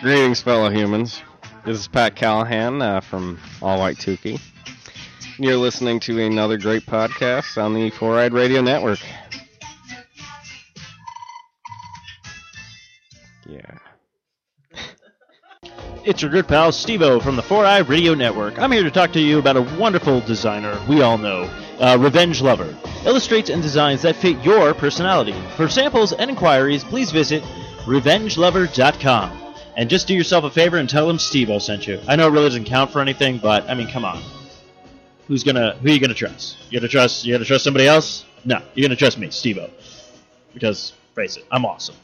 Greetings, fellow humans. This is Pat Callahan uh, from All White Tukey. You're listening to another great podcast on the Four Eyed Radio Network. Yeah. It's your good pal Stevo from the Four Eye Radio Network. I'm here to talk to you about a wonderful designer we all know, uh, Revenge Lover. Illustrates and designs that fit your personality. For samples and inquiries, please visit revengelover.com. And just do yourself a favor and tell him Stevo sent you. I know it really doesn't count for anything, but I mean, come on. Who's gonna? Who are you gonna trust? You gonna trust? You gonna trust somebody else? No, you're gonna trust me, Stevo. Because face it, I'm awesome.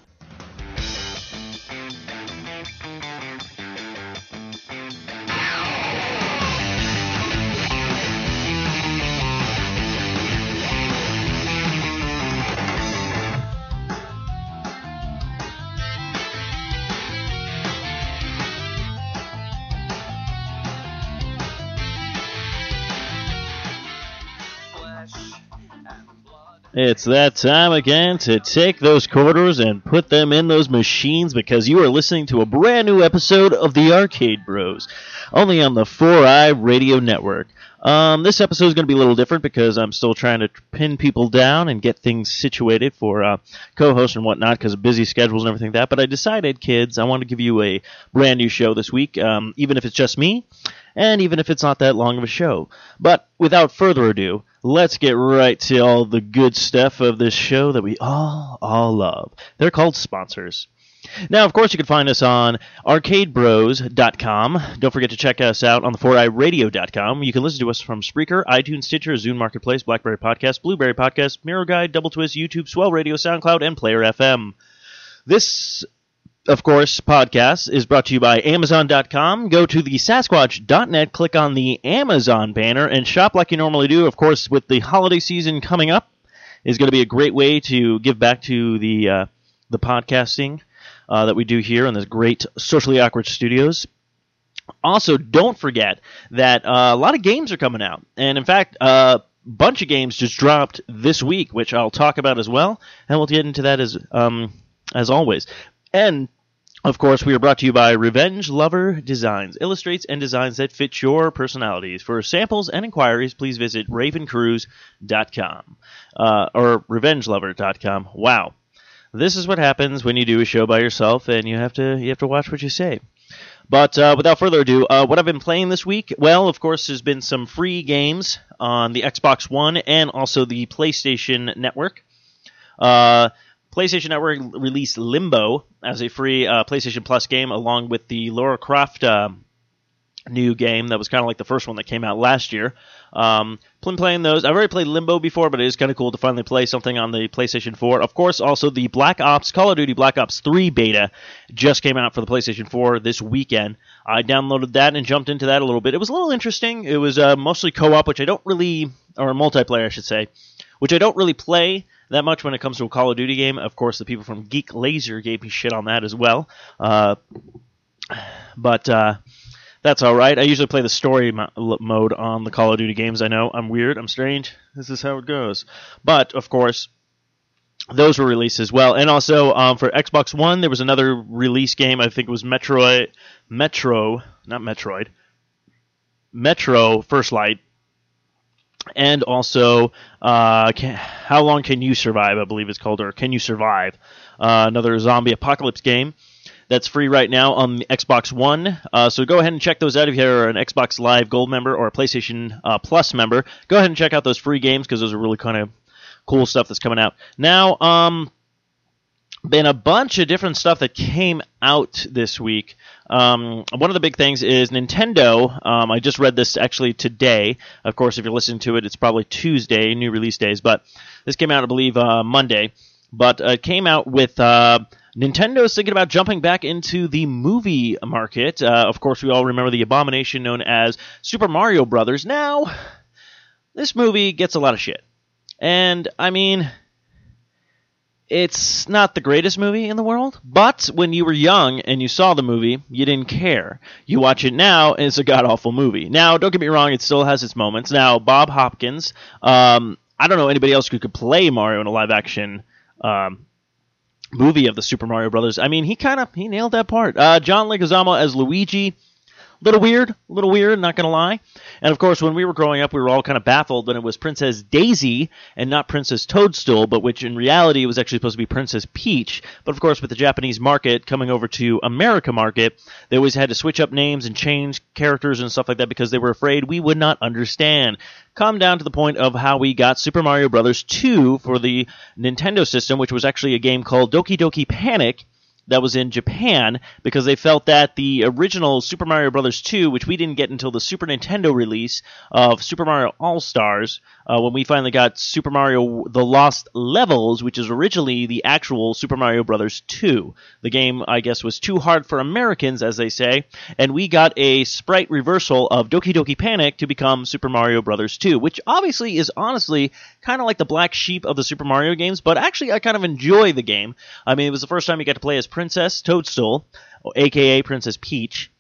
It's that time again to take those quarters and put them in those machines because you are listening to a brand new episode of the Arcade Bros, only on the 4i Radio Network. Um, this episode is going to be a little different because I'm still trying to pin people down and get things situated for uh, co-hosts and whatnot because of busy schedules and everything like that. But I decided, kids, I want to give you a brand new show this week, um, even if it's just me, and even if it's not that long of a show. But without further ado, let's get right to all the good stuff of this show that we all all love. They're called sponsors. Now, of course, you can find us on arcadebros.com. Don't forget to check us out on the 4iRadio.com. You can listen to us from Spreaker, iTunes, Stitcher, Zune Marketplace, Blackberry Podcast, Blueberry Podcast, Miro Guide, Double Twist, YouTube, Swell Radio, SoundCloud, and Player FM. This of course, podcast is brought to you by Amazon.com. Go to the Sasquatch.net, click on the Amazon banner, and shop like you normally do. Of course, with the holiday season coming up, is going to be a great way to give back to the uh, the podcasting uh, that we do here in this great socially awkward studios. Also, don't forget that uh, a lot of games are coming out, and in fact, a bunch of games just dropped this week, which I'll talk about as well, and we'll get into that as um, as always. And of course, we are brought to you by Revenge Lover Designs, illustrates and designs that fit your personalities. For samples and inquiries, please visit ravencruise.com uh, or revengelover.com. Wow. This is what happens when you do a show by yourself and you have to you have to watch what you say. But uh, without further ado, uh, what I've been playing this week, well, of course, there's been some free games on the Xbox One and also the PlayStation Network. Uh, PlayStation Network released Limbo as a free uh, PlayStation Plus game, along with the Lara Croft uh, new game that was kind of like the first one that came out last year. Um, been playing those. I've already played Limbo before, but it is kind of cool to finally play something on the PlayStation 4. Of course, also the Black Ops Call of Duty Black Ops 3 beta just came out for the PlayStation 4 this weekend. I downloaded that and jumped into that a little bit. It was a little interesting. It was uh, mostly co-op, which I don't really, or multiplayer, I should say, which I don't really play that much when it comes to a Call of Duty game. Of course, the people from Geek Laser gave me shit on that as well. Uh, but uh, that's all right. I usually play the story mo- mode on the Call of Duty games. I know I'm weird, I'm strange. This is how it goes. But of course, those were released as well. And also um, for Xbox One, there was another release game. I think it was Metroid, Metro, not Metroid, Metro First Light and also uh, can, how long can you survive? I believe it's called, or can you survive? Uh, another zombie apocalypse game that's free right now on the Xbox One. Uh, so go ahead and check those out if you're an Xbox Live Gold member or a PlayStation uh, Plus member. Go ahead and check out those free games because those are really kind of cool stuff that's coming out now. Um, been a bunch of different stuff that came out this week. Um, one of the big things is Nintendo. Um, I just read this actually today. Of course, if you're listening to it, it's probably Tuesday, new release days. But this came out, I believe, uh, Monday. But uh, it came out with uh, Nintendo's thinking about jumping back into the movie market. Uh, of course, we all remember the abomination known as Super Mario Brothers. Now, this movie gets a lot of shit. And, I mean, it's not the greatest movie in the world, but when you were young and you saw the movie, you didn't care. You watch it now, and it's a god awful movie. Now, don't get me wrong, it still has its moments. Now, Bob Hopkins, um, I don't know anybody else who could play Mario in a live action um, movie of the Super Mario Brothers. I mean, he kind of he nailed that part. Uh, John Leguizamo as Luigi little weird, a little weird, not gonna lie. And of course, when we were growing up, we were all kind of baffled when it was Princess Daisy and not Princess Toadstool, but which in reality was actually supposed to be Princess Peach. But of course, with the Japanese market coming over to America market, they always had to switch up names and change characters and stuff like that because they were afraid we would not understand. Come down to the point of how we got Super Mario Bros. 2 for the Nintendo system, which was actually a game called Doki Doki Panic that was in Japan because they felt that the original Super Mario Bros. 2, which we didn't get until the Super Nintendo release of Super Mario All Stars, uh, when we finally got Super Mario The Lost Levels, which is originally the actual Super Mario Bros. 2. The game, I guess, was too hard for Americans, as they say, and we got a sprite reversal of Doki Doki Panic to become Super Mario Bros. 2, which obviously is honestly kind of like the black sheep of the Super Mario games, but actually I kind of enjoy the game. I mean, it was the first time you got to play as Princess Toadstool, aka Princess Peach.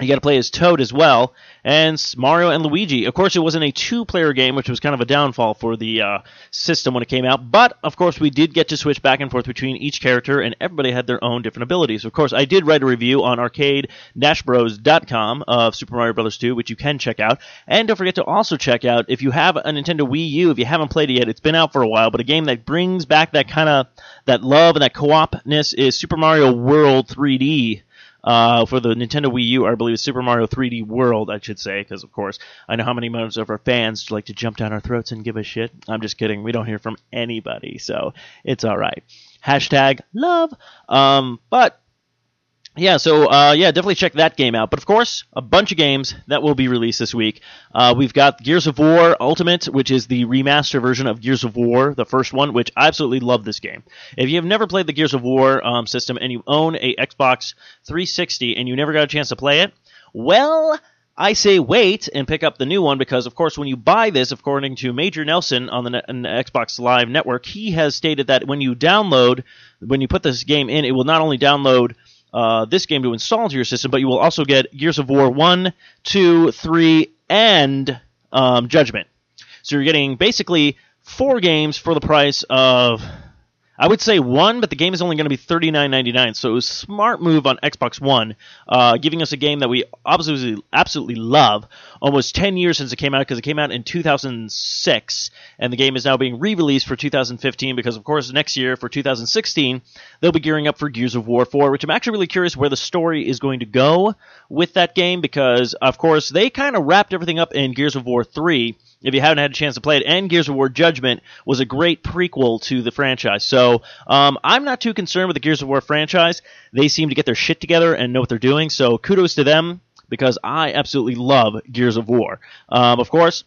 You got to play as Toad as well, and Mario and Luigi. Of course, it wasn't a two-player game, which was kind of a downfall for the uh, system when it came out. But of course, we did get to switch back and forth between each character, and everybody had their own different abilities. Of course, I did write a review on Arcade-Bros.com of Super Mario Bros. 2, which you can check out. And don't forget to also check out if you have a Nintendo Wii U. If you haven't played it yet, it's been out for a while, but a game that brings back that kind of that love and that co-opness is Super Mario World 3D uh, for the Nintendo Wii U, I believe Super Mario 3D World, I should say, because of course I know how many members of our fans like to jump down our throats and give a shit. I'm just kidding. We don't hear from anybody, so it's all right. Hashtag love. Um, but yeah, so uh, yeah, definitely check that game out. But of course, a bunch of games that will be released this week. Uh, we've got Gears of War Ultimate, which is the remaster version of Gears of War, the first one, which I absolutely love this game. If you have never played the Gears of War um, system and you own a Xbox 360 and you never got a chance to play it, well, I say wait and pick up the new one because, of course, when you buy this, according to Major Nelson on the, on the, Xbox Live network, he has stated that when you download, when you put this game in, it will not only download uh, this game to install into your system, but you will also get Gears of War 1, 2, 3, and um, Judgment. So you're getting basically four games for the price of I would say one, but the game is only going to be thirty nine ninety nine. So it was a smart move on Xbox One, uh, giving us a game that we absolutely absolutely love. Almost ten years since it came out because it came out in two thousand six, and the game is now being re released for two thousand fifteen because of course next year for two thousand sixteen they'll be gearing up for Gears of War four, which I'm actually really curious where the story is going to go with that game because of course they kind of wrapped everything up in Gears of War three if you haven't had a chance to play it. And Gears of War Judgment was a great prequel to the franchise. So um, I'm not too concerned with the Gears of War franchise. They seem to get their shit together and know what they're doing. So kudos to them because I absolutely love Gears of War. Um, of course,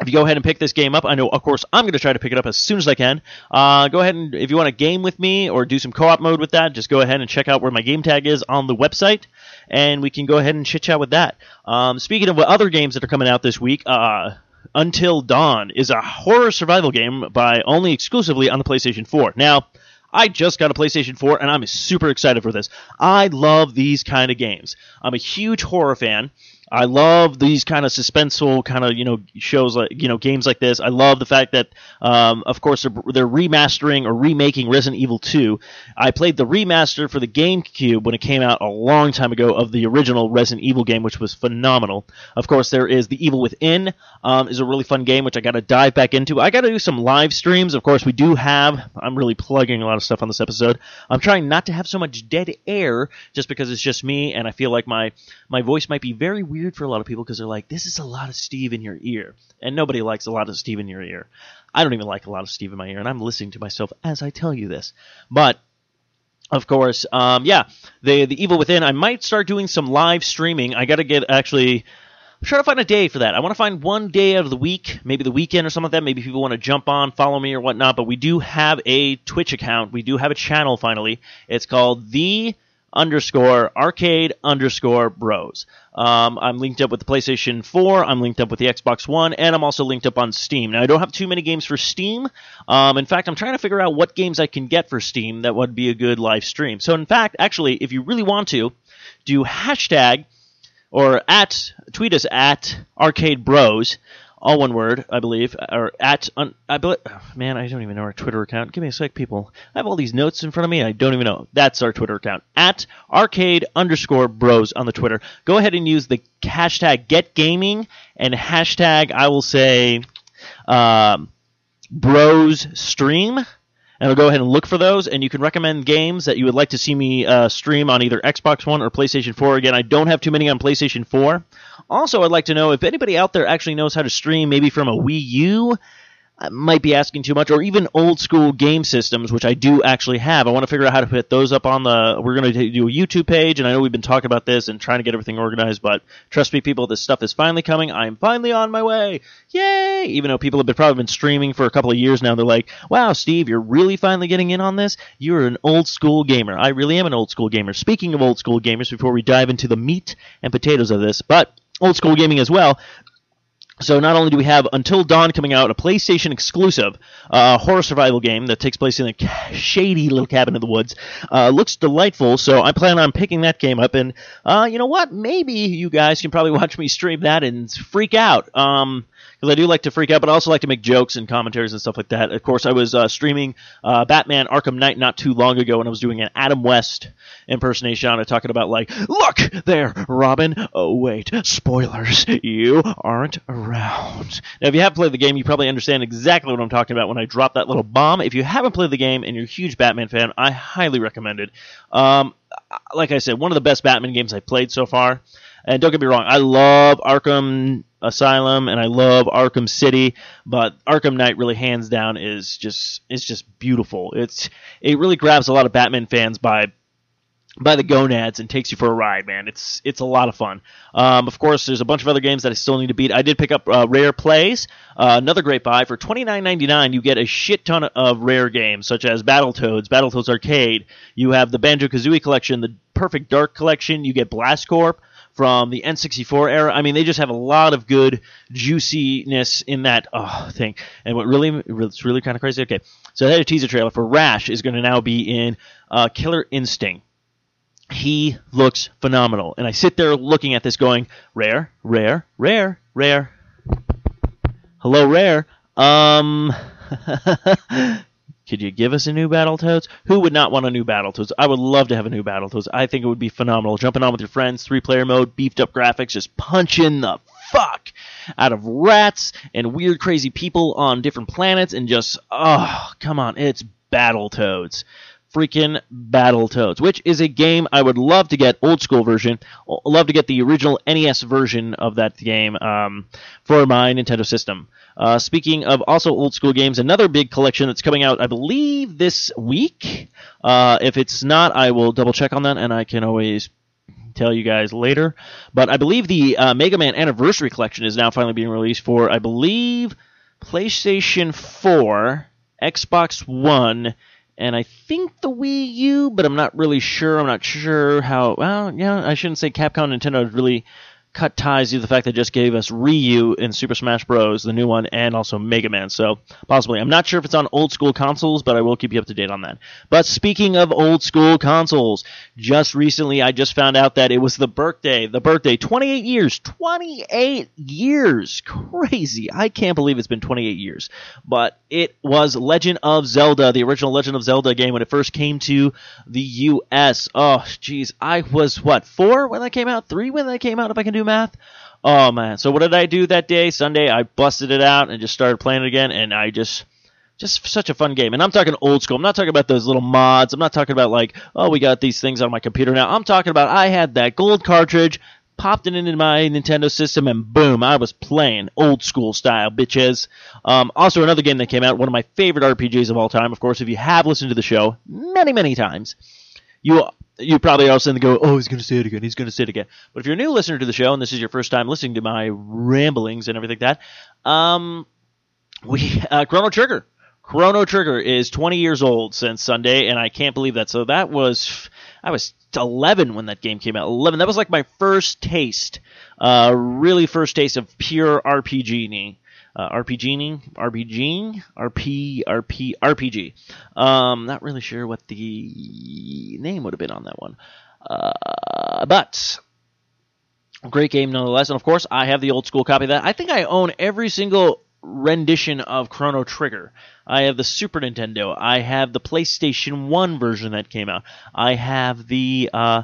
if you go ahead and pick this game up, I know, of course, I'm going to try to pick it up as soon as I can. Uh, go ahead and, if you want to game with me or do some co-op mode with that, just go ahead and check out where my game tag is on the website, and we can go ahead and chit chat with that. Um, speaking of other games that are coming out this week, uh, until Dawn is a horror survival game by only exclusively on the PlayStation 4. Now, I just got a PlayStation 4 and I'm super excited for this. I love these kind of games. I'm a huge horror fan. I love these kind of suspenseful kind of you know shows like you know games like this. I love the fact that um, of course they're, they're, remastering or remaking Resident Evil 2. I played the remaster for the GameCube when it came out a long time ago of the original Resident Evil game, which was phenomenal. Of course, there is The Evil Within um, is a really fun game which I got to dive back into. I got to do some live streams. Of course, we do have. I'm really plugging a lot of stuff on this episode. I'm trying not to have so much dead air just because it's just me and I feel like my my voice might be very weird weird for a lot of people because they're like, this is a lot of Steve in your ear. And nobody likes a lot of Steve in your ear. I don't even like a lot of Steve in my ear, and I'm listening to myself as I tell you this. But of course, um, yeah, the the Evil Within. I might start doing some live streaming. I got to get actually. I'm trying to find a day for that. I want to find one day out of the week, maybe the weekend or something like that. Maybe people want to jump on, follow me or whatnot. But we do have a Twitch account. We do have a channel finally. It's called the underscore arcade underscore bros. Um, I'm linked up with the PlayStation 4. I'm linked up with the Xbox One, and I'm also linked up on Steam. Now I don't have too many games for Steam. Um, in fact, I'm trying to figure out what games I can get for Steam that would be a good live stream. So in fact, actually, if you really want to, do hashtag or at tweet us at arcade bros all one word, I believe, or at un, I believe, man, I don't even know our Twitter account. Give me a sec, people. I have all these notes in front of me. I don't even know. That's our Twitter account at arcade underscore bros on the Twitter. Go ahead and use the hashtag get gaming and hashtag I will say um, bros stream and I'll go ahead and look for those. And you can recommend games that you would like to see me uh, stream on either Xbox One or PlayStation 4. Again, I don't have too many on PlayStation 4. Also, I'd like to know if anybody out there actually knows how to stream, maybe from a Wii U might be asking too much, or even old school game systems, which I do actually have. I want to figure out how to put those up on the. We're going to do a YouTube page, and I know we've been talking about this and trying to get everything organized, but trust me, people, this stuff is finally coming. I'm finally on my way. Yay! Even though people have been, probably been streaming for a couple of years now, they're like, wow, Steve, you're really finally getting in on this? You're an old school gamer. I really am an old school gamer. Speaking of old school gamers, before we dive into the meat and potatoes of this, but old school gaming as well. So not only do we have Until Dawn coming out, a PlayStation exclusive uh, horror survival game that takes place in a shady little cabin in the woods, uh, looks delightful. So I plan on picking that game up, and uh, you know what? Maybe you guys can probably watch me stream that and freak out. Um, because I do like to freak out, but I also like to make jokes and commentaries and stuff like that. Of course, I was uh, streaming uh, Batman Arkham Knight not too long ago, and I was doing an Adam West impersonation on it, talking about like, "Look there, Robin. Oh wait, spoilers. You aren't around." Now, if you have played the game, you probably understand exactly what I'm talking about when I drop that little bomb. If you haven't played the game and you're a huge Batman fan, I highly recommend it. Um, like I said, one of the best Batman games I've played so far. And don't get me wrong, I love Arkham Asylum and I love Arkham City, but Arkham Knight really hands down is just it's just beautiful. It's it really grabs a lot of Batman fans by by the gonads and takes you for a ride, man. It's it's a lot of fun. Um, of course, there's a bunch of other games that I still need to beat. I did pick up uh, Rare Replay, uh, another great buy for twenty nine ninety nine. You get a shit ton of rare games such as Battletoads, Battletoads Arcade. You have the Banjo Kazooie collection, the Perfect Dark collection. You get Blast Corp from the N64 era. I mean, they just have a lot of good juiciness in that oh, thing. And what really, it's really kind of crazy. Okay, so I had a teaser trailer for Rash is going to now be in uh, Killer Instinct. He looks phenomenal, and I sit there looking at this, going, rare, rare, rare, rare. Hello, rare. Um. Could you give us a new Battletoads? Who would not want a new Battletoads? I would love to have a new Battletoads. I think it would be phenomenal. Jumping on with your friends, three player mode, beefed up graphics, just punching the fuck out of rats and weird, crazy people on different planets, and just, oh, come on, it's Battletoads freaking Battletoads, which is a game I would love to get old school version. Love to get the original NES version of that game um, for my Nintendo system. Uh, speaking of also old school games, another big collection that's coming out, I believe, this week. Uh, if it's not, I will double check on that, and I can always tell you guys later. But I believe the uh, Mega Man Anniversary Collection is now finally being released for, I believe, PlayStation 4, Xbox One, and I think the Wii U, but I'm not really sure. I'm not sure how. Well, yeah, I shouldn't say Capcom and Nintendo really cut ties due to the fact they just gave us Ryu in Super Smash Bros, the new one, and also Mega Man. So possibly, I'm not sure if it's on old school consoles, but I will keep you up to date on that. But speaking of old school consoles, just recently I just found out that it was the birthday, the birthday, 28 years, 28 years, crazy. I can't believe it's been 28 years. But it was Legend of Zelda, the original Legend of Zelda game when it first came to the U.S. Oh, jeez, I was what four when that came out, three when that came out, if I can do math. Oh man! So what did I do that day? Sunday, I busted it out and just started playing it again, and I just just such a fun game. And I'm talking old school. I'm not talking about those little mods. I'm not talking about like, oh, we got these things on my computer now. I'm talking about I had that gold cartridge, popped it into my Nintendo system, and boom, I was playing old school style, bitches. Um, also, another game that came out, one of my favorite RPGs of all time. Of course, if you have listened to the show many, many times, you you probably also go, oh, he's going to say it again. He's going to say it again. But if you're a new listener to the show and this is your first time listening to my ramblings and everything like that, um, we uh, Chrono Trigger. Chrono Trigger is 20 years old since Sunday, and I can't believe that. So that was I was 11 when that game came out. 11. That was like my first taste, uh, really first taste of pure RPG uh, RPGing, RPGing, RP, RP, RPG. Um, not really sure what the name would have been on that one. Uh, but Great game nonetheless. And of course, I have the old school copy of that. I think I own every single rendition of Chrono Trigger. I have the Super Nintendo. I have the PlayStation 1 version that came out. I have the uh,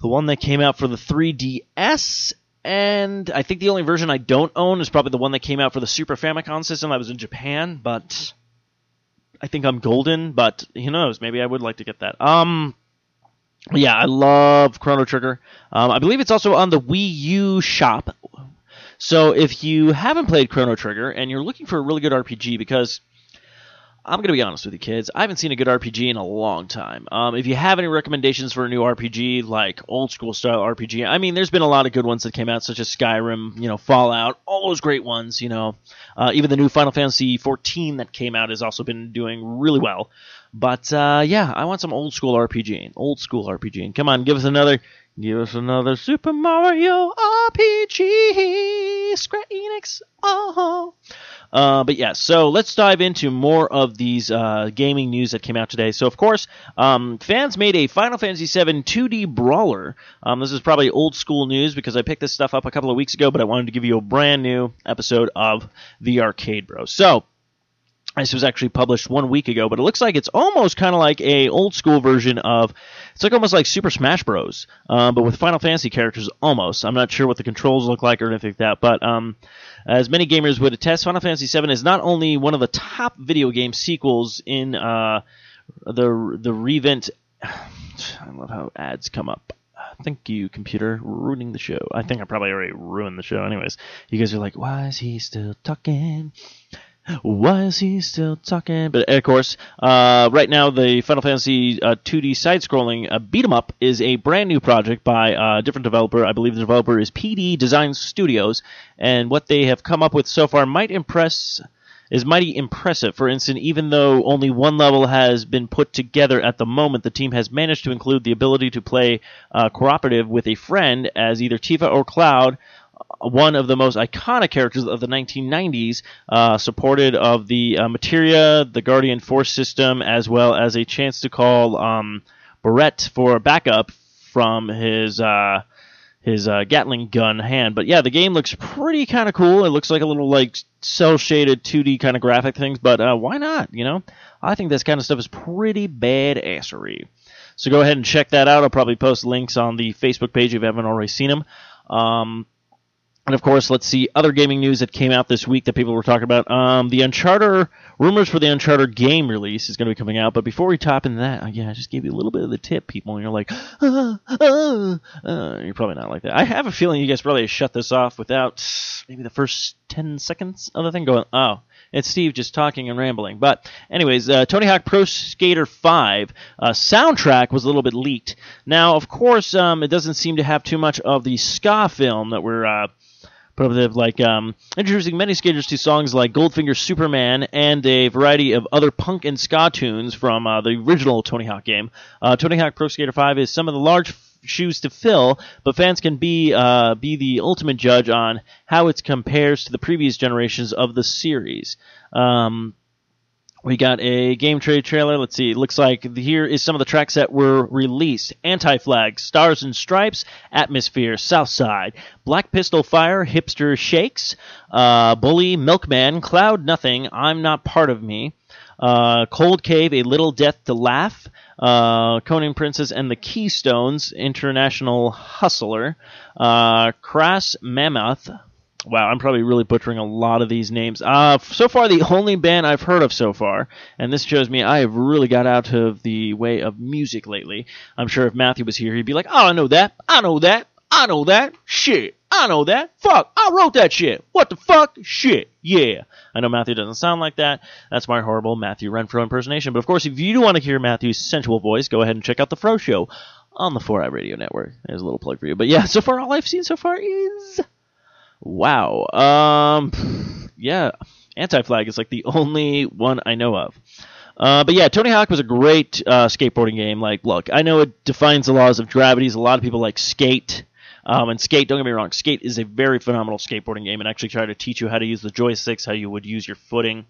the one that came out for the 3DS and I think the only version I don't own is probably the one that came out for the Super Famicom system. I was in Japan, but I think I'm golden. But who knows? Maybe I would like to get that. Um, yeah, I love Chrono Trigger. Um, I believe it's also on the Wii U shop. So if you haven't played Chrono Trigger and you're looking for a really good RPG, because I'm going to be honest with you, kids. I haven't seen a good RPG in a long time. Um, if you have any recommendations for a new RPG, like old school style RPG, I mean, there's been a lot of good ones that came out, such as Skyrim, you know, Fallout, all those great ones. You know, uh, even the new Final Fantasy XIV that came out has also been doing really well. But uh, yeah, I want some old school RPG, old school RPG. And come on, give us another, give us another Super Mario RPG, Square Enix. Oh. Uh, but yeah, so let's dive into more of these uh, gaming news that came out today. So, of course, um, fans made a Final Fantasy VII 2D brawler. Um, this is probably old school news because I picked this stuff up a couple of weeks ago, but I wanted to give you a brand new episode of the Arcade Bro. So, this was actually published one week ago, but it looks like it's almost kind of like a old school version of. It's like almost like Super Smash Bros, uh, but with Final Fantasy characters. Almost. I'm not sure what the controls look like or anything like that, but um, as many gamers would attest, Final Fantasy VII is not only one of the top video game sequels in uh, the the revent. I love how ads come up. Thank you, computer, ruining the show. I think I probably already ruined the show. Anyways, you guys are like, why is he still talking? Why is he still talking? But of course, uh, right now the Final Fantasy uh, 2D side-scrolling uh, beat 'em up is a brand new project by a different developer. I believe the developer is PD Design Studios, and what they have come up with so far might impress is mighty impressive. For instance, even though only one level has been put together at the moment, the team has managed to include the ability to play uh, cooperative with a friend as either Tifa or Cloud one of the most iconic characters of the 1990s, uh, supported of the uh, Materia, the Guardian Force system, as well as a chance to call um, Barret for backup from his uh, his uh, Gatling gun hand. But yeah, the game looks pretty kind of cool. It looks like a little like cell shaded 2D kind of graphic things, but uh, why not? You know, I think this kind of stuff is pretty badassery. So go ahead and check that out. I'll probably post links on the Facebook page if you haven't already seen them. Um, and of course, let's see other gaming news that came out this week that people were talking about. Um, the Uncharted rumors for the Uncharted game release is going to be coming out. But before we top into that, yeah, I just gave you a little bit of the tip, people, and you're like, uh, uh, you're probably not like that. I have a feeling you guys probably shut this off without maybe the first ten seconds of the thing going. Oh, it's Steve just talking and rambling. But anyways, uh, Tony Hawk Pro Skater 5 uh, soundtrack was a little bit leaked. Now, of course, um, it doesn't seem to have too much of the ska film that we're uh, Probative, like um, introducing many skaters to songs like Goldfinger Superman and a variety of other punk and ska tunes from uh, the original Tony Hawk game. Uh, Tony Hawk Pro Skater 5 is some of the large shoes to fill, but fans can be uh, be the ultimate judge on how it compares to the previous generations of the series. Um, we got a game trade trailer. Let's see. It looks like here is some of the tracks that were released: Anti Flag, Stars and Stripes, Atmosphere, Southside, Black Pistol Fire, Hipster Shakes, uh, Bully, Milkman, Cloud Nothing, I'm Not Part of Me, uh, Cold Cave, A Little Death to Laugh, uh, Conan Princess and the Keystones, International Hustler, uh, Crass Mammoth, Wow, I'm probably really butchering a lot of these names. Uh, so far, the only band I've heard of so far, and this shows me I have really got out of the way of music lately. I'm sure if Matthew was here, he'd be like, "Oh, I know that. I know that. I know that. Shit. I know that. Fuck. I wrote that shit. What the fuck? Shit. Yeah. I know Matthew doesn't sound like that. That's my horrible Matthew Renfro impersonation. But of course, if you do want to hear Matthew's sensual voice, go ahead and check out the Fro Show on the 4i Radio Network. There's a little plug for you. But yeah, so far, all I've seen so far is Wow. Um, yeah, Anti Flag is like the only one I know of. Uh, but yeah, Tony Hawk was a great uh, skateboarding game. Like, look, I know it defines the laws of gravity. A lot of people like Skate. Um, and Skate, don't get me wrong, Skate is a very phenomenal skateboarding game and actually try to teach you how to use the joysticks, how you would use your footing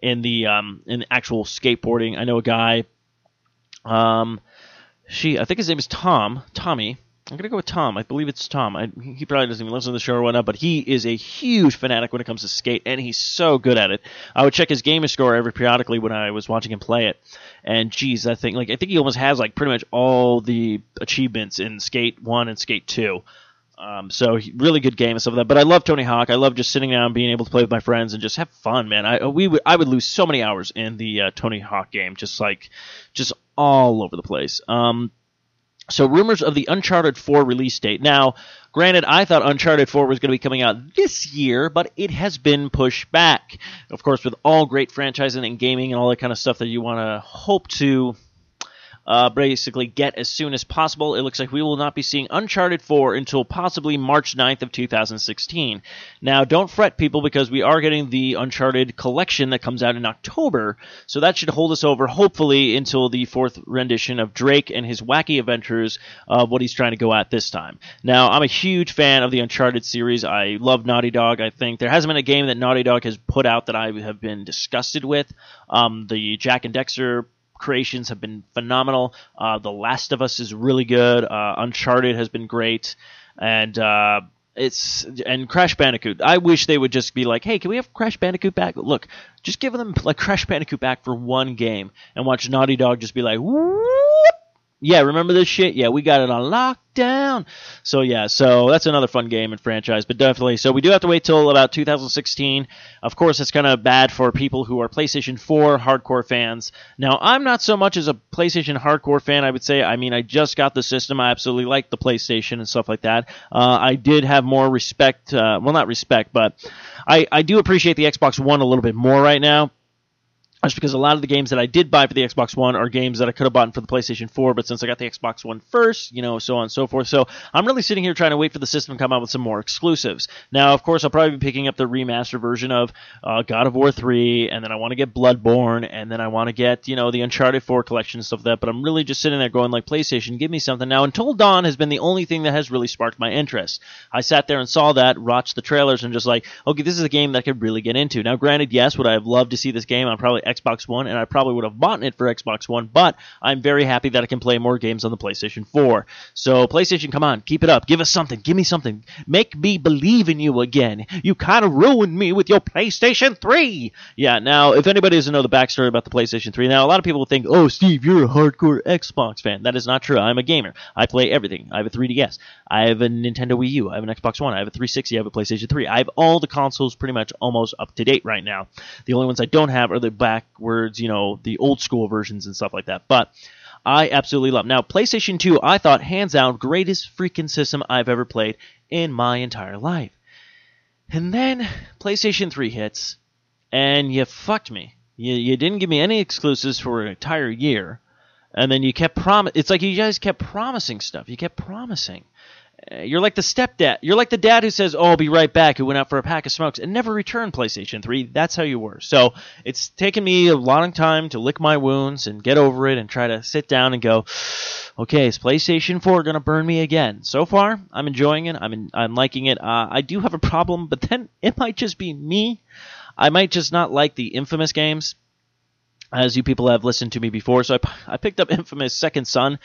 in the um, in actual skateboarding. I know a guy. Um, she, I think his name is Tom, Tommy, I'm gonna go with Tom. I believe it's Tom. I, he probably doesn't even listen to the show or whatnot, but he is a huge fanatic when it comes to skate, and he's so good at it. I would check his gamer score every periodically when I was watching him play it, and geez, I think like I think he almost has like pretty much all the achievements in Skate One and Skate Two. Um, so he, really good game and stuff like that. But I love Tony Hawk. I love just sitting down, and being able to play with my friends, and just have fun, man. I we would I would lose so many hours in the uh, Tony Hawk game, just like just all over the place. Um, so rumors of the Uncharted 4 release date. Now, granted, I thought Uncharted 4 was going to be coming out this year, but it has been pushed back. Of course, with all great franchising and gaming and all that kind of stuff that you want to hope to uh, basically get as soon as possible. It looks like we will not be seeing Uncharted 4 until possibly March 9th of 2016. Now, don't fret, people, because we are getting the Uncharted collection that comes out in October, so that should hold us over, hopefully, until the fourth rendition of Drake and his wacky adventures of what he's trying to go at this time. Now, I'm a huge fan of the Uncharted series. I love Naughty Dog, I think. There hasn't been a game that Naughty Dog has put out that I have been disgusted with. Um, the Jak and Daxter creations have been phenomenal. Uh, the Last of Us is really good. Uh, Uncharted has been great, and uh, it's and Crash Bandicoot. I wish they would just be like, hey, can we have Crash Bandicoot back? Look, just give them like Crash Bandicoot back for one game, and watch Naughty Dog just be like, whoop. Yeah, remember this shit? Yeah, we got it on lockdown. So yeah, so that's another fun game and franchise, but definitely. So we do have to wait till about 2016. Of course, it's kind of bad for people who are PlayStation 4 hardcore fans. Now, I'm not so much as a PlayStation hardcore fan. I would say. I mean, I just got the system. I absolutely like the PlayStation and stuff like that. Uh, I did have more respect. Uh, well, not respect, but I I do appreciate the Xbox One a little bit more right now just because a lot of the games that I did buy for the Xbox One are games that I could have bought for the PlayStation 4, but since I got the Xbox One first, you know, so on and so forth. So I'm really sitting here trying to wait for the system to come out with some more exclusives. Now, of course, I'll probably be picking up the remaster version of uh, God of War 3, and then I want to get Bloodborne, and then I want to get, you know, the Uncharted 4 collection and stuff like that. But I'm really just sitting there going, like, PlayStation, give me something. Now, Until Dawn has been the only thing that has really sparked my interest. I sat there and saw that, watched the trailers, and just like, okay, this is a game that I could really get into. Now, granted, yes, would I have loved to see this game on probably Xbox One, and I probably would have bought it for Xbox One, but I'm very happy that I can play more games on the PlayStation 4. So, PlayStation, come on, keep it up. Give us something. Give me something. Make me believe in you again. You kind of ruined me with your PlayStation 3. Yeah, now, if anybody doesn't know the backstory about the PlayStation 3, now, a lot of people think, oh, Steve, you're a hardcore Xbox fan. That is not true. I'm a gamer. I play everything. I have a 3DS. I have a Nintendo Wii U. I have an Xbox One. I have a 360. I have a PlayStation 3. I have all the consoles pretty much almost up to date right now. The only ones I don't have are the backwards, you know, the old school versions and stuff like that. But I absolutely love. Now, PlayStation 2, I thought hands down greatest freaking system I've ever played in my entire life. And then PlayStation 3 hits, and you fucked me. You, you didn't give me any exclusives for an entire year, and then you kept prom. It's like you guys kept promising stuff. You kept promising, you're like the stepdad. You're like the dad who says, "Oh, I'll be right back," who went out for a pack of smokes and never returned PlayStation 3. That's how you were. So it's taken me a long time to lick my wounds and get over it and try to sit down and go, "Okay, is PlayStation 4 going to burn me again?" So far, I'm enjoying it. I'm in, I'm liking it. Uh, I do have a problem, but then it might just be me. I might just not like the Infamous games as you people have listened to me before. So I, I picked up Infamous Second Son,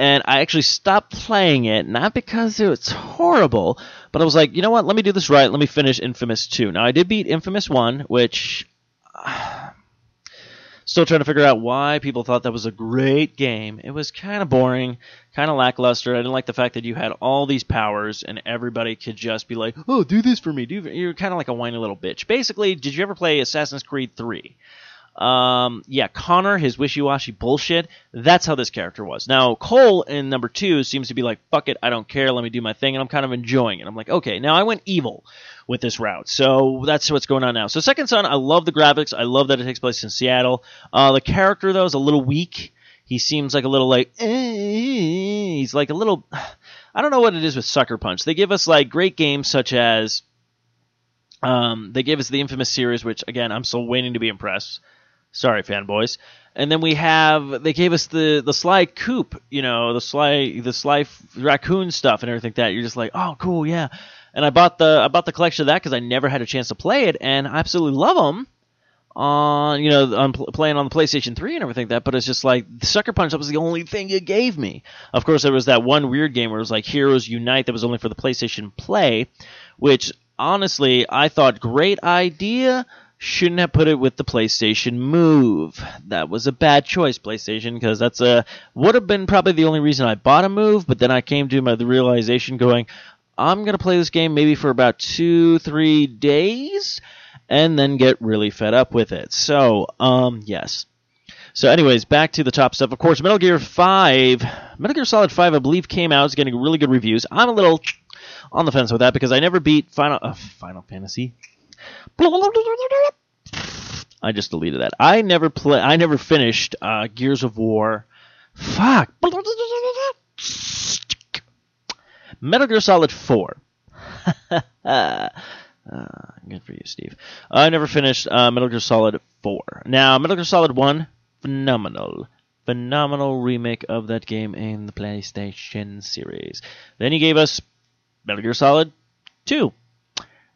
and I actually stopped playing it, not because it's horrible, but I was like, you know what, let me do this right, let me finish Infamous 2. Now, I did beat Infamous 1, which. Uh, still trying to figure out why people thought that was a great game. It was kind of boring, kind of lackluster. I didn't like the fact that you had all these powers and everybody could just be like, "Oh, do this for me." Do you're kind of like a whiny little bitch. Basically, did you ever play Assassin's Creed 3? Um, yeah, Connor, his wishy-washy bullshit. That's how this character was. Now Cole in number two seems to be like, "Fuck it, I don't care. Let me do my thing," and I'm kind of enjoying it. I'm like, okay, now I went evil with this route, so that's what's going on now. So Second Son, I love the graphics. I love that it takes place in Seattle. Uh, the character though is a little weak. He seems like a little like eh, he's like a little. I don't know what it is with Sucker Punch. They give us like great games such as. Um, they gave us the infamous series, which again I'm still waiting to be impressed. Sorry, fanboys. And then we have they gave us the the Sly Coop, you know, the Sly the Sly raccoon stuff and everything like that. You're just like, oh, cool, yeah. And I bought the I bought the collection of that because I never had a chance to play it, and I absolutely love them. on you know on pl- playing on the PlayStation 3 and everything like that but it's just like Sucker Punch that was the only thing you gave me. Of course there was that one weird game where it was like Heroes Unite that was only for the PlayStation Play, which honestly I thought great idea shouldn't have put it with the PlayStation Move. That was a bad choice, PlayStation, because that's a would have been probably the only reason I bought a Move. But then I came to my, the realization, going, I'm gonna play this game maybe for about two, three days, and then get really fed up with it. So, um, yes. So, anyways, back to the top stuff. Of course, Metal Gear 5, Metal Gear Solid 5, I believe, came out. It's getting really good reviews. I'm a little on the fence with that because I never beat Final uh, Final Fantasy. I just deleted that. I never play. I never finished uh, Gears of War. Fuck. Metal Gear Solid 4. uh, good for you, Steve. I never finished uh, Metal Gear Solid 4. Now, Metal Gear Solid 1, phenomenal. Phenomenal remake of that game in the PlayStation series. Then he gave us Metal Gear Solid 2.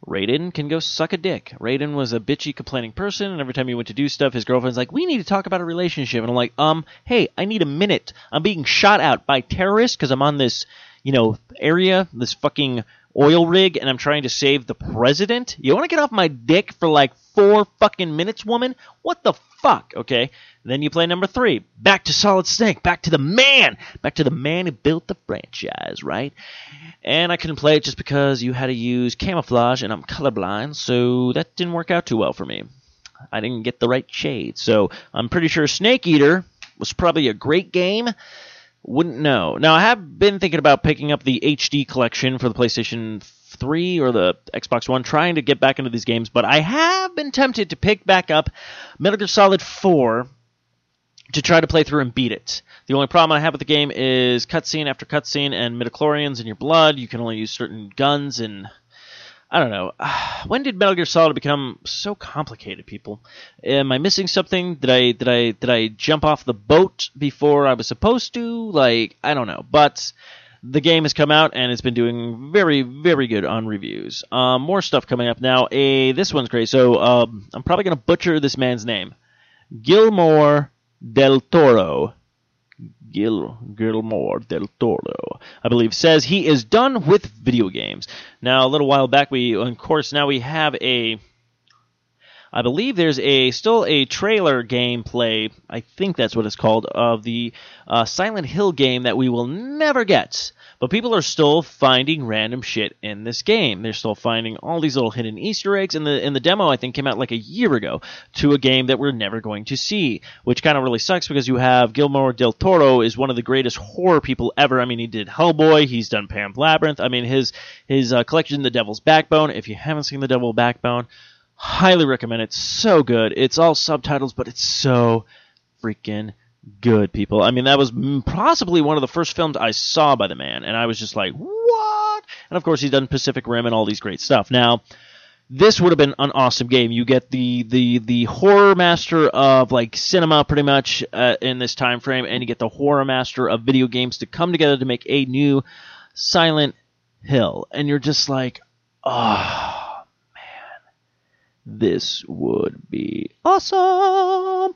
Raiden can go suck a dick. Raiden was a bitchy, complaining person, and every time he went to do stuff, his girlfriend's like, "We need to talk about a relationship." And I'm like, "Um, hey, I need a minute. I'm being shot at by terrorists because I'm on this, you know, area, this fucking oil rig, and I'm trying to save the president. You want to get off my dick for like four fucking minutes, woman? What the fuck? Okay. Then you play number three. Back to Solid Snake. Back to the man. Back to the man who built the franchise, right? And I couldn't play it just because you had to use camouflage, and I'm colorblind, so that didn't work out too well for me. I didn't get the right shade. So I'm pretty sure Snake Eater was probably a great game. Wouldn't know. Now I have been thinking about picking up the HD collection for the PlayStation 3 or the Xbox One, trying to get back into these games, but I have been tempted to pick back up Metal Gear Solid 4 to try to play through and beat it. The only problem I have with the game is cutscene after cutscene and midichlorians in your blood. You can only use certain guns and I don't know. When did Metal Gear Solid become so complicated, people? Am I missing something? Did I did I did I jump off the boat before I was supposed to? Like, I don't know. But the game has come out and it's been doing very very good on reviews. Um, more stuff coming up now. A this one's great. So um, I'm probably gonna butcher this man's name. Gilmore del Toro. Gil Gilmore del Toro, I believe, says he is done with video games. Now, a little while back, we, of course, now we have a. I believe there's a still a trailer gameplay. I think that's what it's called of the uh, Silent Hill game that we will never get. But people are still finding random shit in this game. They're still finding all these little hidden Easter eggs. And the in the demo, I think, came out like a year ago to a game that we're never going to see, which kind of really sucks because you have Guillermo del Toro is one of the greatest horror people ever. I mean, he did Hellboy, he's done Pan's Labyrinth. I mean, his his uh, collection, The Devil's Backbone. If you haven't seen The Devil's Backbone, highly recommend it. So good. It's all subtitles, but it's so freaking good, people. I mean, that was possibly one of the first films I saw by the man, and I was just like, what? And of course, he's done Pacific Rim and all these great stuff. Now, this would have been an awesome game. You get the the the horror master of like cinema, pretty much uh, in this time frame, and you get the horror master of video games to come together to make a new Silent Hill, and you're just like, oh man, this would be awesome.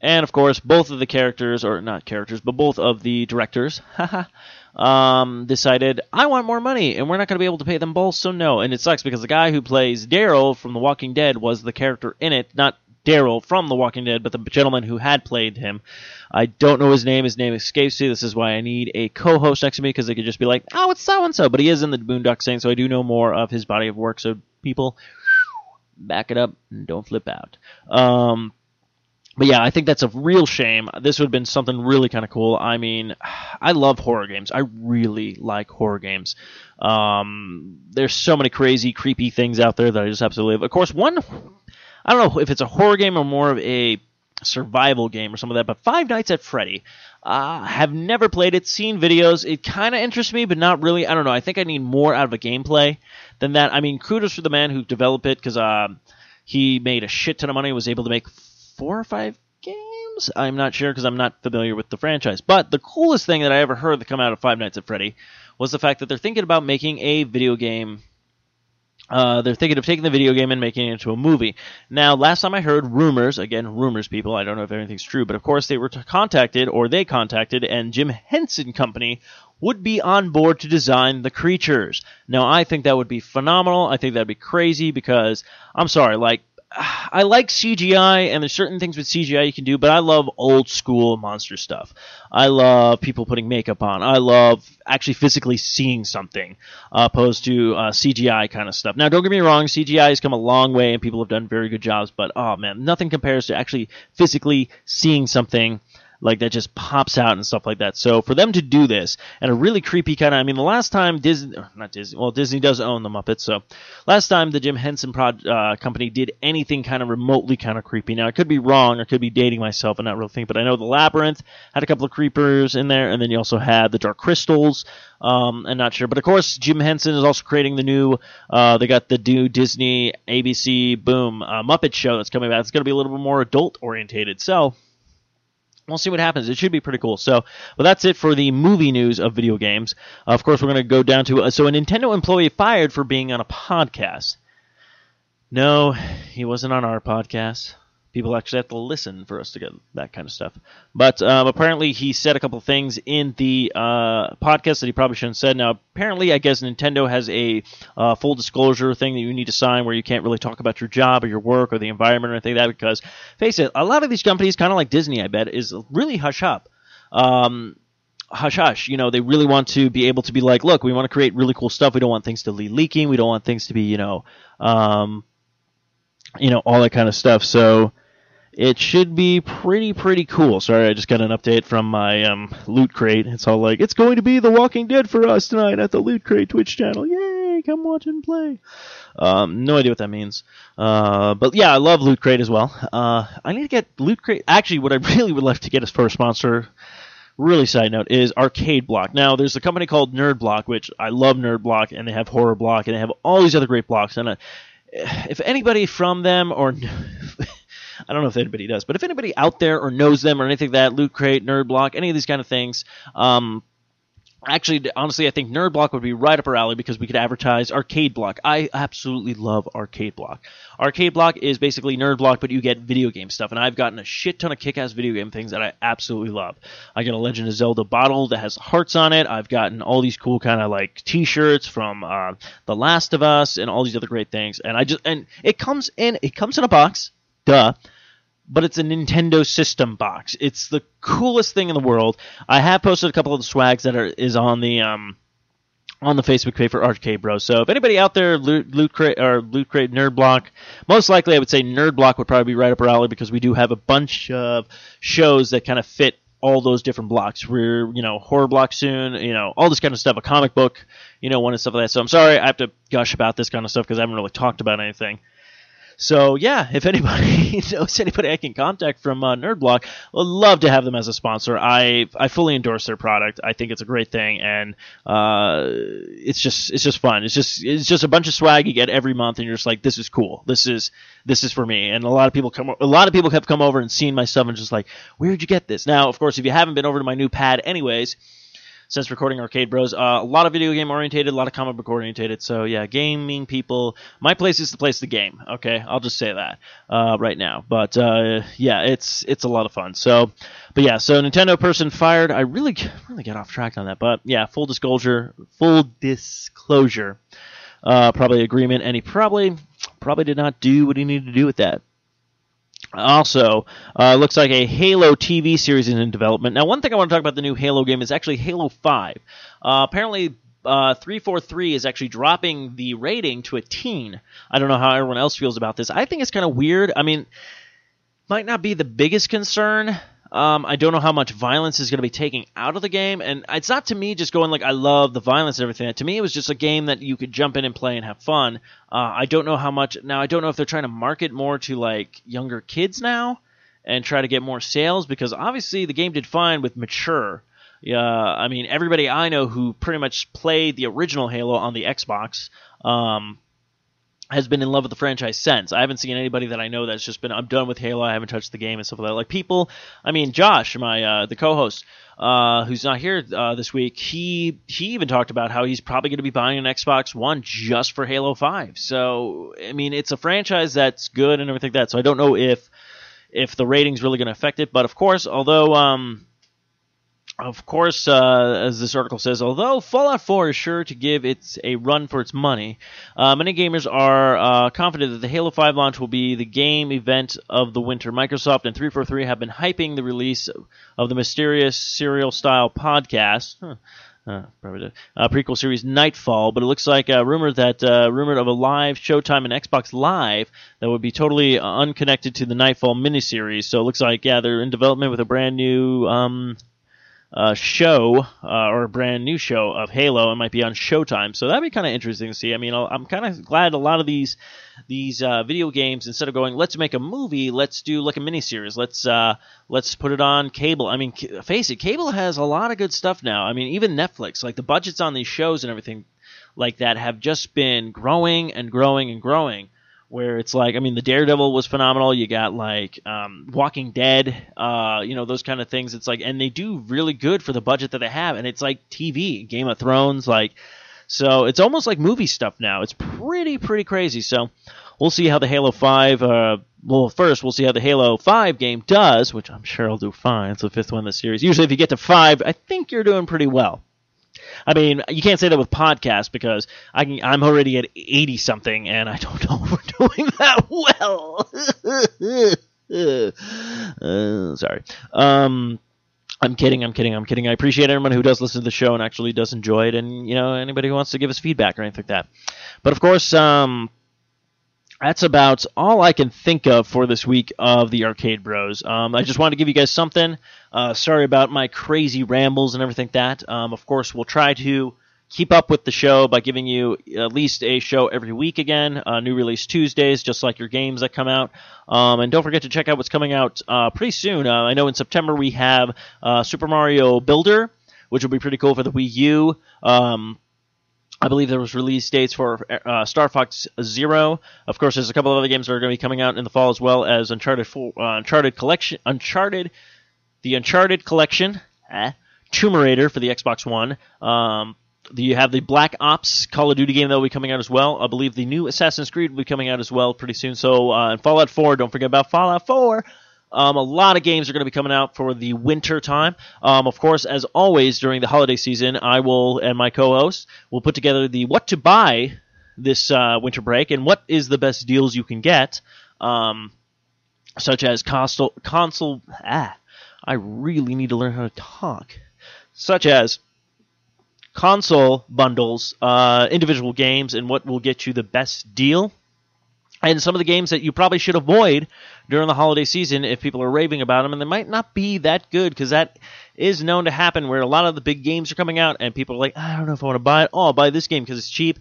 And of course, both of the characters, or not characters, but both of the directors, um, decided, I want more money, and we're not going to be able to pay them both, so no. And it sucks because the guy who plays Daryl from The Walking Dead was the character in it, not Daryl from The Walking Dead, but the gentleman who had played him. I don't know his name. His name escapes me. This is why I need a co-host next to me because they could just be like, "Oh, it's so and so," but he is in the Boondock Saints, so I do know more of his body of work. So people, back it up and don't flip out. Um, but yeah, I think that's a real shame. This would have been something really kind of cool. I mean, I love horror games. I really like horror games. Um, there's so many crazy, creepy things out there that I just absolutely love. Of course, one, I don't know if it's a horror game or more of a survival game or some of that, but Five Nights at Freddy. Uh, have never played it, seen videos. It kind of interests me, but not really. I don't know. I think I need more out of a gameplay than that. I mean, kudos for the man who developed it because uh, he made a shit ton of money, was able to make four or five games. I'm not sure because I'm not familiar with the franchise. But the coolest thing that I ever heard that come out of Five Nights at Freddy was the fact that they're thinking about making a video game Uh, they're thinking of taking the video game and making it into a movie. Now, last time I heard rumors, again, rumors, people, I don't know if anything's true, but of course they were contacted, or they contacted, and Jim Henson Company would be on board to design the creatures. Now, I think that would be phenomenal. I think that'd be crazy because, I'm sorry, like, I like CGI, and there's certain things with CGI you can do, but I love old school monster stuff. I love people putting makeup on. I love actually physically seeing something, uh, opposed to uh, CGI kind of stuff. Now, don't get me wrong, CGI has come a long way, and people have done very good jobs, but oh man, nothing compares to actually physically seeing something like that just pops out and stuff like that. So for them to do this and a really creepy kind of, I mean, the last time Disney, not Disney, well, Disney does own the Muppets, so last time the Jim Henson uh, company did anything kind of remotely kind of creepy. Now, I could be wrong, or could be dating myself and not really think, but I know the Labyrinth had a couple of creepers in there, and then you also had the Dark Crystals. Um, I'm not sure, but of course, Jim Henson is also creating the new. Uh, they got the new Disney ABC Boom uh, Muppet show that's coming back. It's going to be a little bit more adult orientated. So we'll see what happens. It should be pretty cool. So, well, that's it for the movie news of video games. Of course, we're going to go down to uh, so a Nintendo employee fired for being on a podcast. No, he wasn't on our podcast. People actually have to listen for us to get that kind of stuff. But um, apparently, he said a couple things in the uh, podcast that he probably shouldn't have said. Now, apparently, I guess Nintendo has a uh, full disclosure thing that you need to sign where you can't really talk about your job or your work or the environment or anything like that. Because, face it, a lot of these companies, kind of like Disney, I bet, is really hush up. Um, hush hush. You know, they really want to be able to be like, look, we want to create really cool stuff. We don't want things to be leaking. We don't want things to be, you know, um, you know, all that kind of stuff. So it should be pretty pretty cool. Sorry, I just got an update from my um, loot crate. It's all like, it's going to be The Walking Dead for us tonight at the Loot Crate Twitch channel. Yay! Come watch and play. Um, no idea what that means. Uh, but yeah, I love Loot Crate as well. Uh, I need to get Loot Crate. Actually, what I really would like to get as first sponsor really side note is arcade block now there's a company called nerd block which i love nerd block and they have horror block and they have all these other great blocks and if anybody from them or I don't know if anybody does, but if anybody out there or knows them or anything like that, Loot Crate, Nerd Block, any of these kind of things, um, actually, honestly, I think Nerd Block would be right up our alley because we could advertise Arcade Block. I absolutely love Arcade Block. Arcade Block is basically Nerd Block, but you get video game stuff, and I've gotten a shit ton of kick-ass video game things that I absolutely love. I got a Legend of Zelda bottle that has hearts on it. I've gotten all these cool kind of like T-shirts from uh, The Last of Us and all these other great things, and I just and it comes in it comes in a box duh. But it's a Nintendo system box. It's the coolest thing in the world. I have posted a couple of the swags that are is on the um on the Facebook page for Arcade Bros. So if anybody out there loot, loot crate or loot crate nerd block, most likely I would say nerd block would probably be right up our alley because we do have a bunch of shows that kind of fit all those different blocks. We're you know horror block soon, you know all this kind of stuff, a comic book, you know one and stuff like that. So I'm sorry I have to gush about this kind of stuff because I haven't really talked about anything. So yeah, if anybody knows anybody I can contact from uh, NerdBlock, I'd love to have them as a sponsor. I I fully endorse their product. I think it's a great thing, and uh, it's just it's just fun. It's just it's just a bunch of swag you get every month, and you're just like, this is cool. This is this is for me. And a lot of people come a lot of people have come over and seen my stuff and just like, where'd you get this? Now, of course, if you haven't been over to my new pad, anyways since recording Arcade Bros. Uh, a lot of video game orientated, a lot of comic book orientated. So yeah, gaming people. My place is the place to game. Okay, I'll just say that uh, right now. But uh, yeah, it's it's a lot of fun. So, but yeah, so Nintendo person fired. I really really got off track on that. But yeah, full disclosure, full disclosure. Uh, probably agreement, and he probably probably did not do what he needed to do with that. Also, uh, looks like a Halo TV series is in development. Now, one thing I want to talk about the new Halo game is actually Halo 5. Uh, apparently, uh, 343 is actually dropping the rating to a teen. I don't know how everyone else feels about this. I think it's kind of weird. I mean, might not be the biggest concern, um, I don't know how much violence is going to be taking out of the game, and it's not to me just going like I love the violence and everything. To me, it was just a game that you could jump in and play and have fun. Uh, I don't know how much now. I don't know if they're trying to market more to like younger kids now and try to get more sales because obviously the game did fine with mature. Yeah, I mean everybody I know who pretty much played the original Halo on the Xbox. Um, has been in love with the franchise since. I haven't seen anybody that I know that's just been I'm done with Halo. I haven't touched the game and stuff like that. Like people, I mean Josh, my uh, the co-host, uh, who's not here uh, this week, he he even talked about how he's probably going to be buying an Xbox One just for Halo Five. So I mean, it's a franchise that's good and everything like that. So I don't know if if the rating's really going to affect it, but of course, although um, of course, uh, as this article says, although Fallout 4 is sure to give it a run for its money, uh, many gamers are uh, confident that the Halo 5 launch will be the game event of the winter. Microsoft and 343 have been hyping the release of the mysterious serial style podcast. Huh. Uh, probably uh, prequel series Nightfall, but it looks like uh, rumored that uh, rumored of a live Showtime and Xbox Live that would be totally unconnected to the Nightfall miniseries. So it looks like yeah, they're in development with a brand new um, uh, show uh, or a brand new show of Halo. It might be on Showtime, so that'd be kind of interesting to see. I mean, I'm kind of glad a lot of these these uh, video games, instead of going, let's make a movie, let's do like a miniseries. Let's uh, let's put it on cable. I mean, c- face it, cable has a lot of good stuff now. I mean, even Netflix, like the budgets on these shows and everything like that, have just been growing and growing and growing where it's like I mean the Daredevil was phenomenal. You got like um, Walking Dead, uh, you know those kind of things. It's like and they do really good for the budget that they have, and it's like TV, Game of Thrones, like so it's almost like movie stuff now. It's pretty pretty crazy. So we'll see how the Halo Five. Uh, well, first we'll see how the Halo Five game does, which I'm sure I'll do fine. It's the fifth one in the series. Usually, if you get to five, I think you're doing pretty well. I mean, you can't say that with podcasts because I can, I'm already at 80 something and I don't know if we're doing that well. uh, sorry. Um, I'm kidding. I'm kidding. I'm kidding. I appreciate everyone who does listen to the show and actually does enjoy it, and you know anybody who wants to give us feedback or anything like that. But of course, um, that's about all I can think of for this week of the Arcade Bros. Um, I just wanted to give you guys something. Uh, sorry about my crazy rambles and everything that. Um, of course, we'll try to keep up with the show by giving you at least a show every week again. Uh, new release Tuesdays, just like your games that come out. Um, and don't forget to check out what's coming out uh, pretty soon. Uh, I know in September we have uh, Super Mario Builder, which will be pretty cool for the Wii U. I believe there was release dates for uh, Star Fox Zero. Of course, there's a couple of other games that are going to be coming out in the fall as well as Uncharted, uh, Uncharted Collection, Uncharted, the Uncharted Collection, eh, Tomb Raider for the Xbox One. Um, you have the Black Ops Call of Duty game that will be coming out as well. I believe the new Assassin's Creed will be coming out as well pretty soon. So, uh, and Fallout 4, don't forget about Fallout 4. Um, a lot of games are going to be coming out for the winter time. Um, of course, as always during the holiday season, I will and my co-host will put together the what to buy this uh, winter break and what is the best deals you can get, um, such as console console. Ah, I really need to learn how to talk. Such as console bundles, uh, individual games, and what will get you the best deal and some of the games that you probably should avoid during the holiday season if people are raving about them and they might not be that good because that is known to happen where a lot of the big games are coming out and people are like i don't know if i want to buy it. Oh i'll buy this game because it's cheap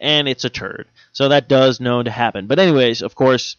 and it's a turd. So that does known to happen. But anyways of course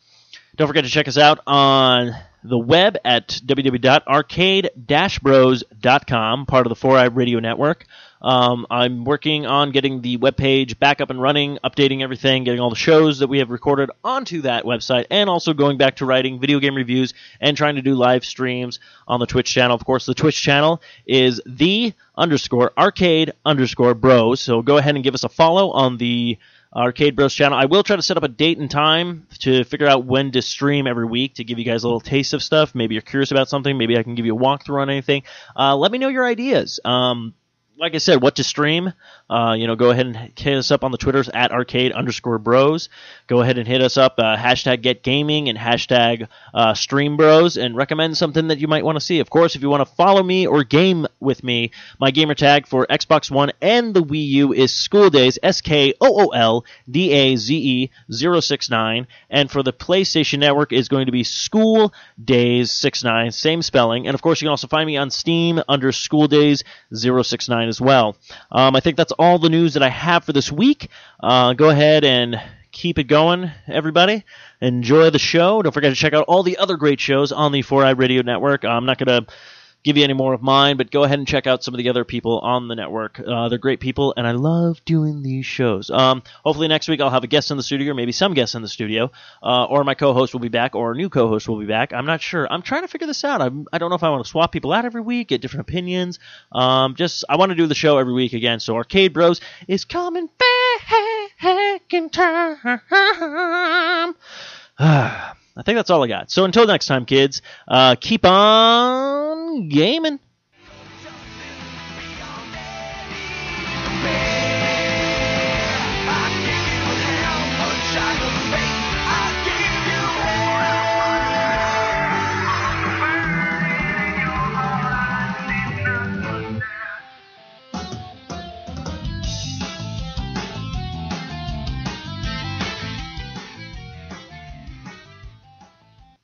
don't forget to check us out on the web at www.arcade-bros.com part of the 4i radio network um, I'm working on getting the webpage back up and running, updating everything, getting all the shows that we have recorded onto that website, and also going back to writing video game reviews and trying to do live streams on the Twitch channel. Of course, the Twitch channel is the underscore arcade underscore bros. So go ahead and give us a follow on the Arcade Bros channel. I will try to set up a date and time to figure out when to stream every week to give you guys a little taste of stuff. Maybe you're curious about something. Maybe I can give you a walkthrough on anything. Uh, let me know your ideas. Um, like I said, what to stream. Uh, you know, go ahead and hit us up on the Twitters at arcade underscore bros. Go ahead and hit us up uh, hashtag get gaming and hashtag uh, stream bros and recommend something that you might want to see. Of course, if you want to follow me or game with me, my gamer tag for Xbox One and the Wii U is Skool Daze S K O O L D A Z E 069, and for the PlayStation Network is going to be Skool Daze 69, same spelling. And of course, you can also find me on Steam under School Days 069 as well. Um, I think that's all the news that I have for this week. Uh, go ahead and keep it going, everybody. Enjoy the show. Don't forget to check out all the other great shows on the 4i Radio Network. I'm not going to give you any more of mine, but go ahead and check out some of the other people on the network. Uh, they're great people, and I love doing these shows. Um, hopefully next week I'll have a guest in the studio, or maybe some guests in the studio, uh, or my co-host will be back, or a new co-host will be back. I'm not sure. I'm trying to figure this out. I'm, I don't know if I want to swap people out every week, get different opinions. Um, just I want to do the show every week again. So Arcade Bros is coming back in time. I think that's all I got. So until next time, kids, uh, keep on gaming.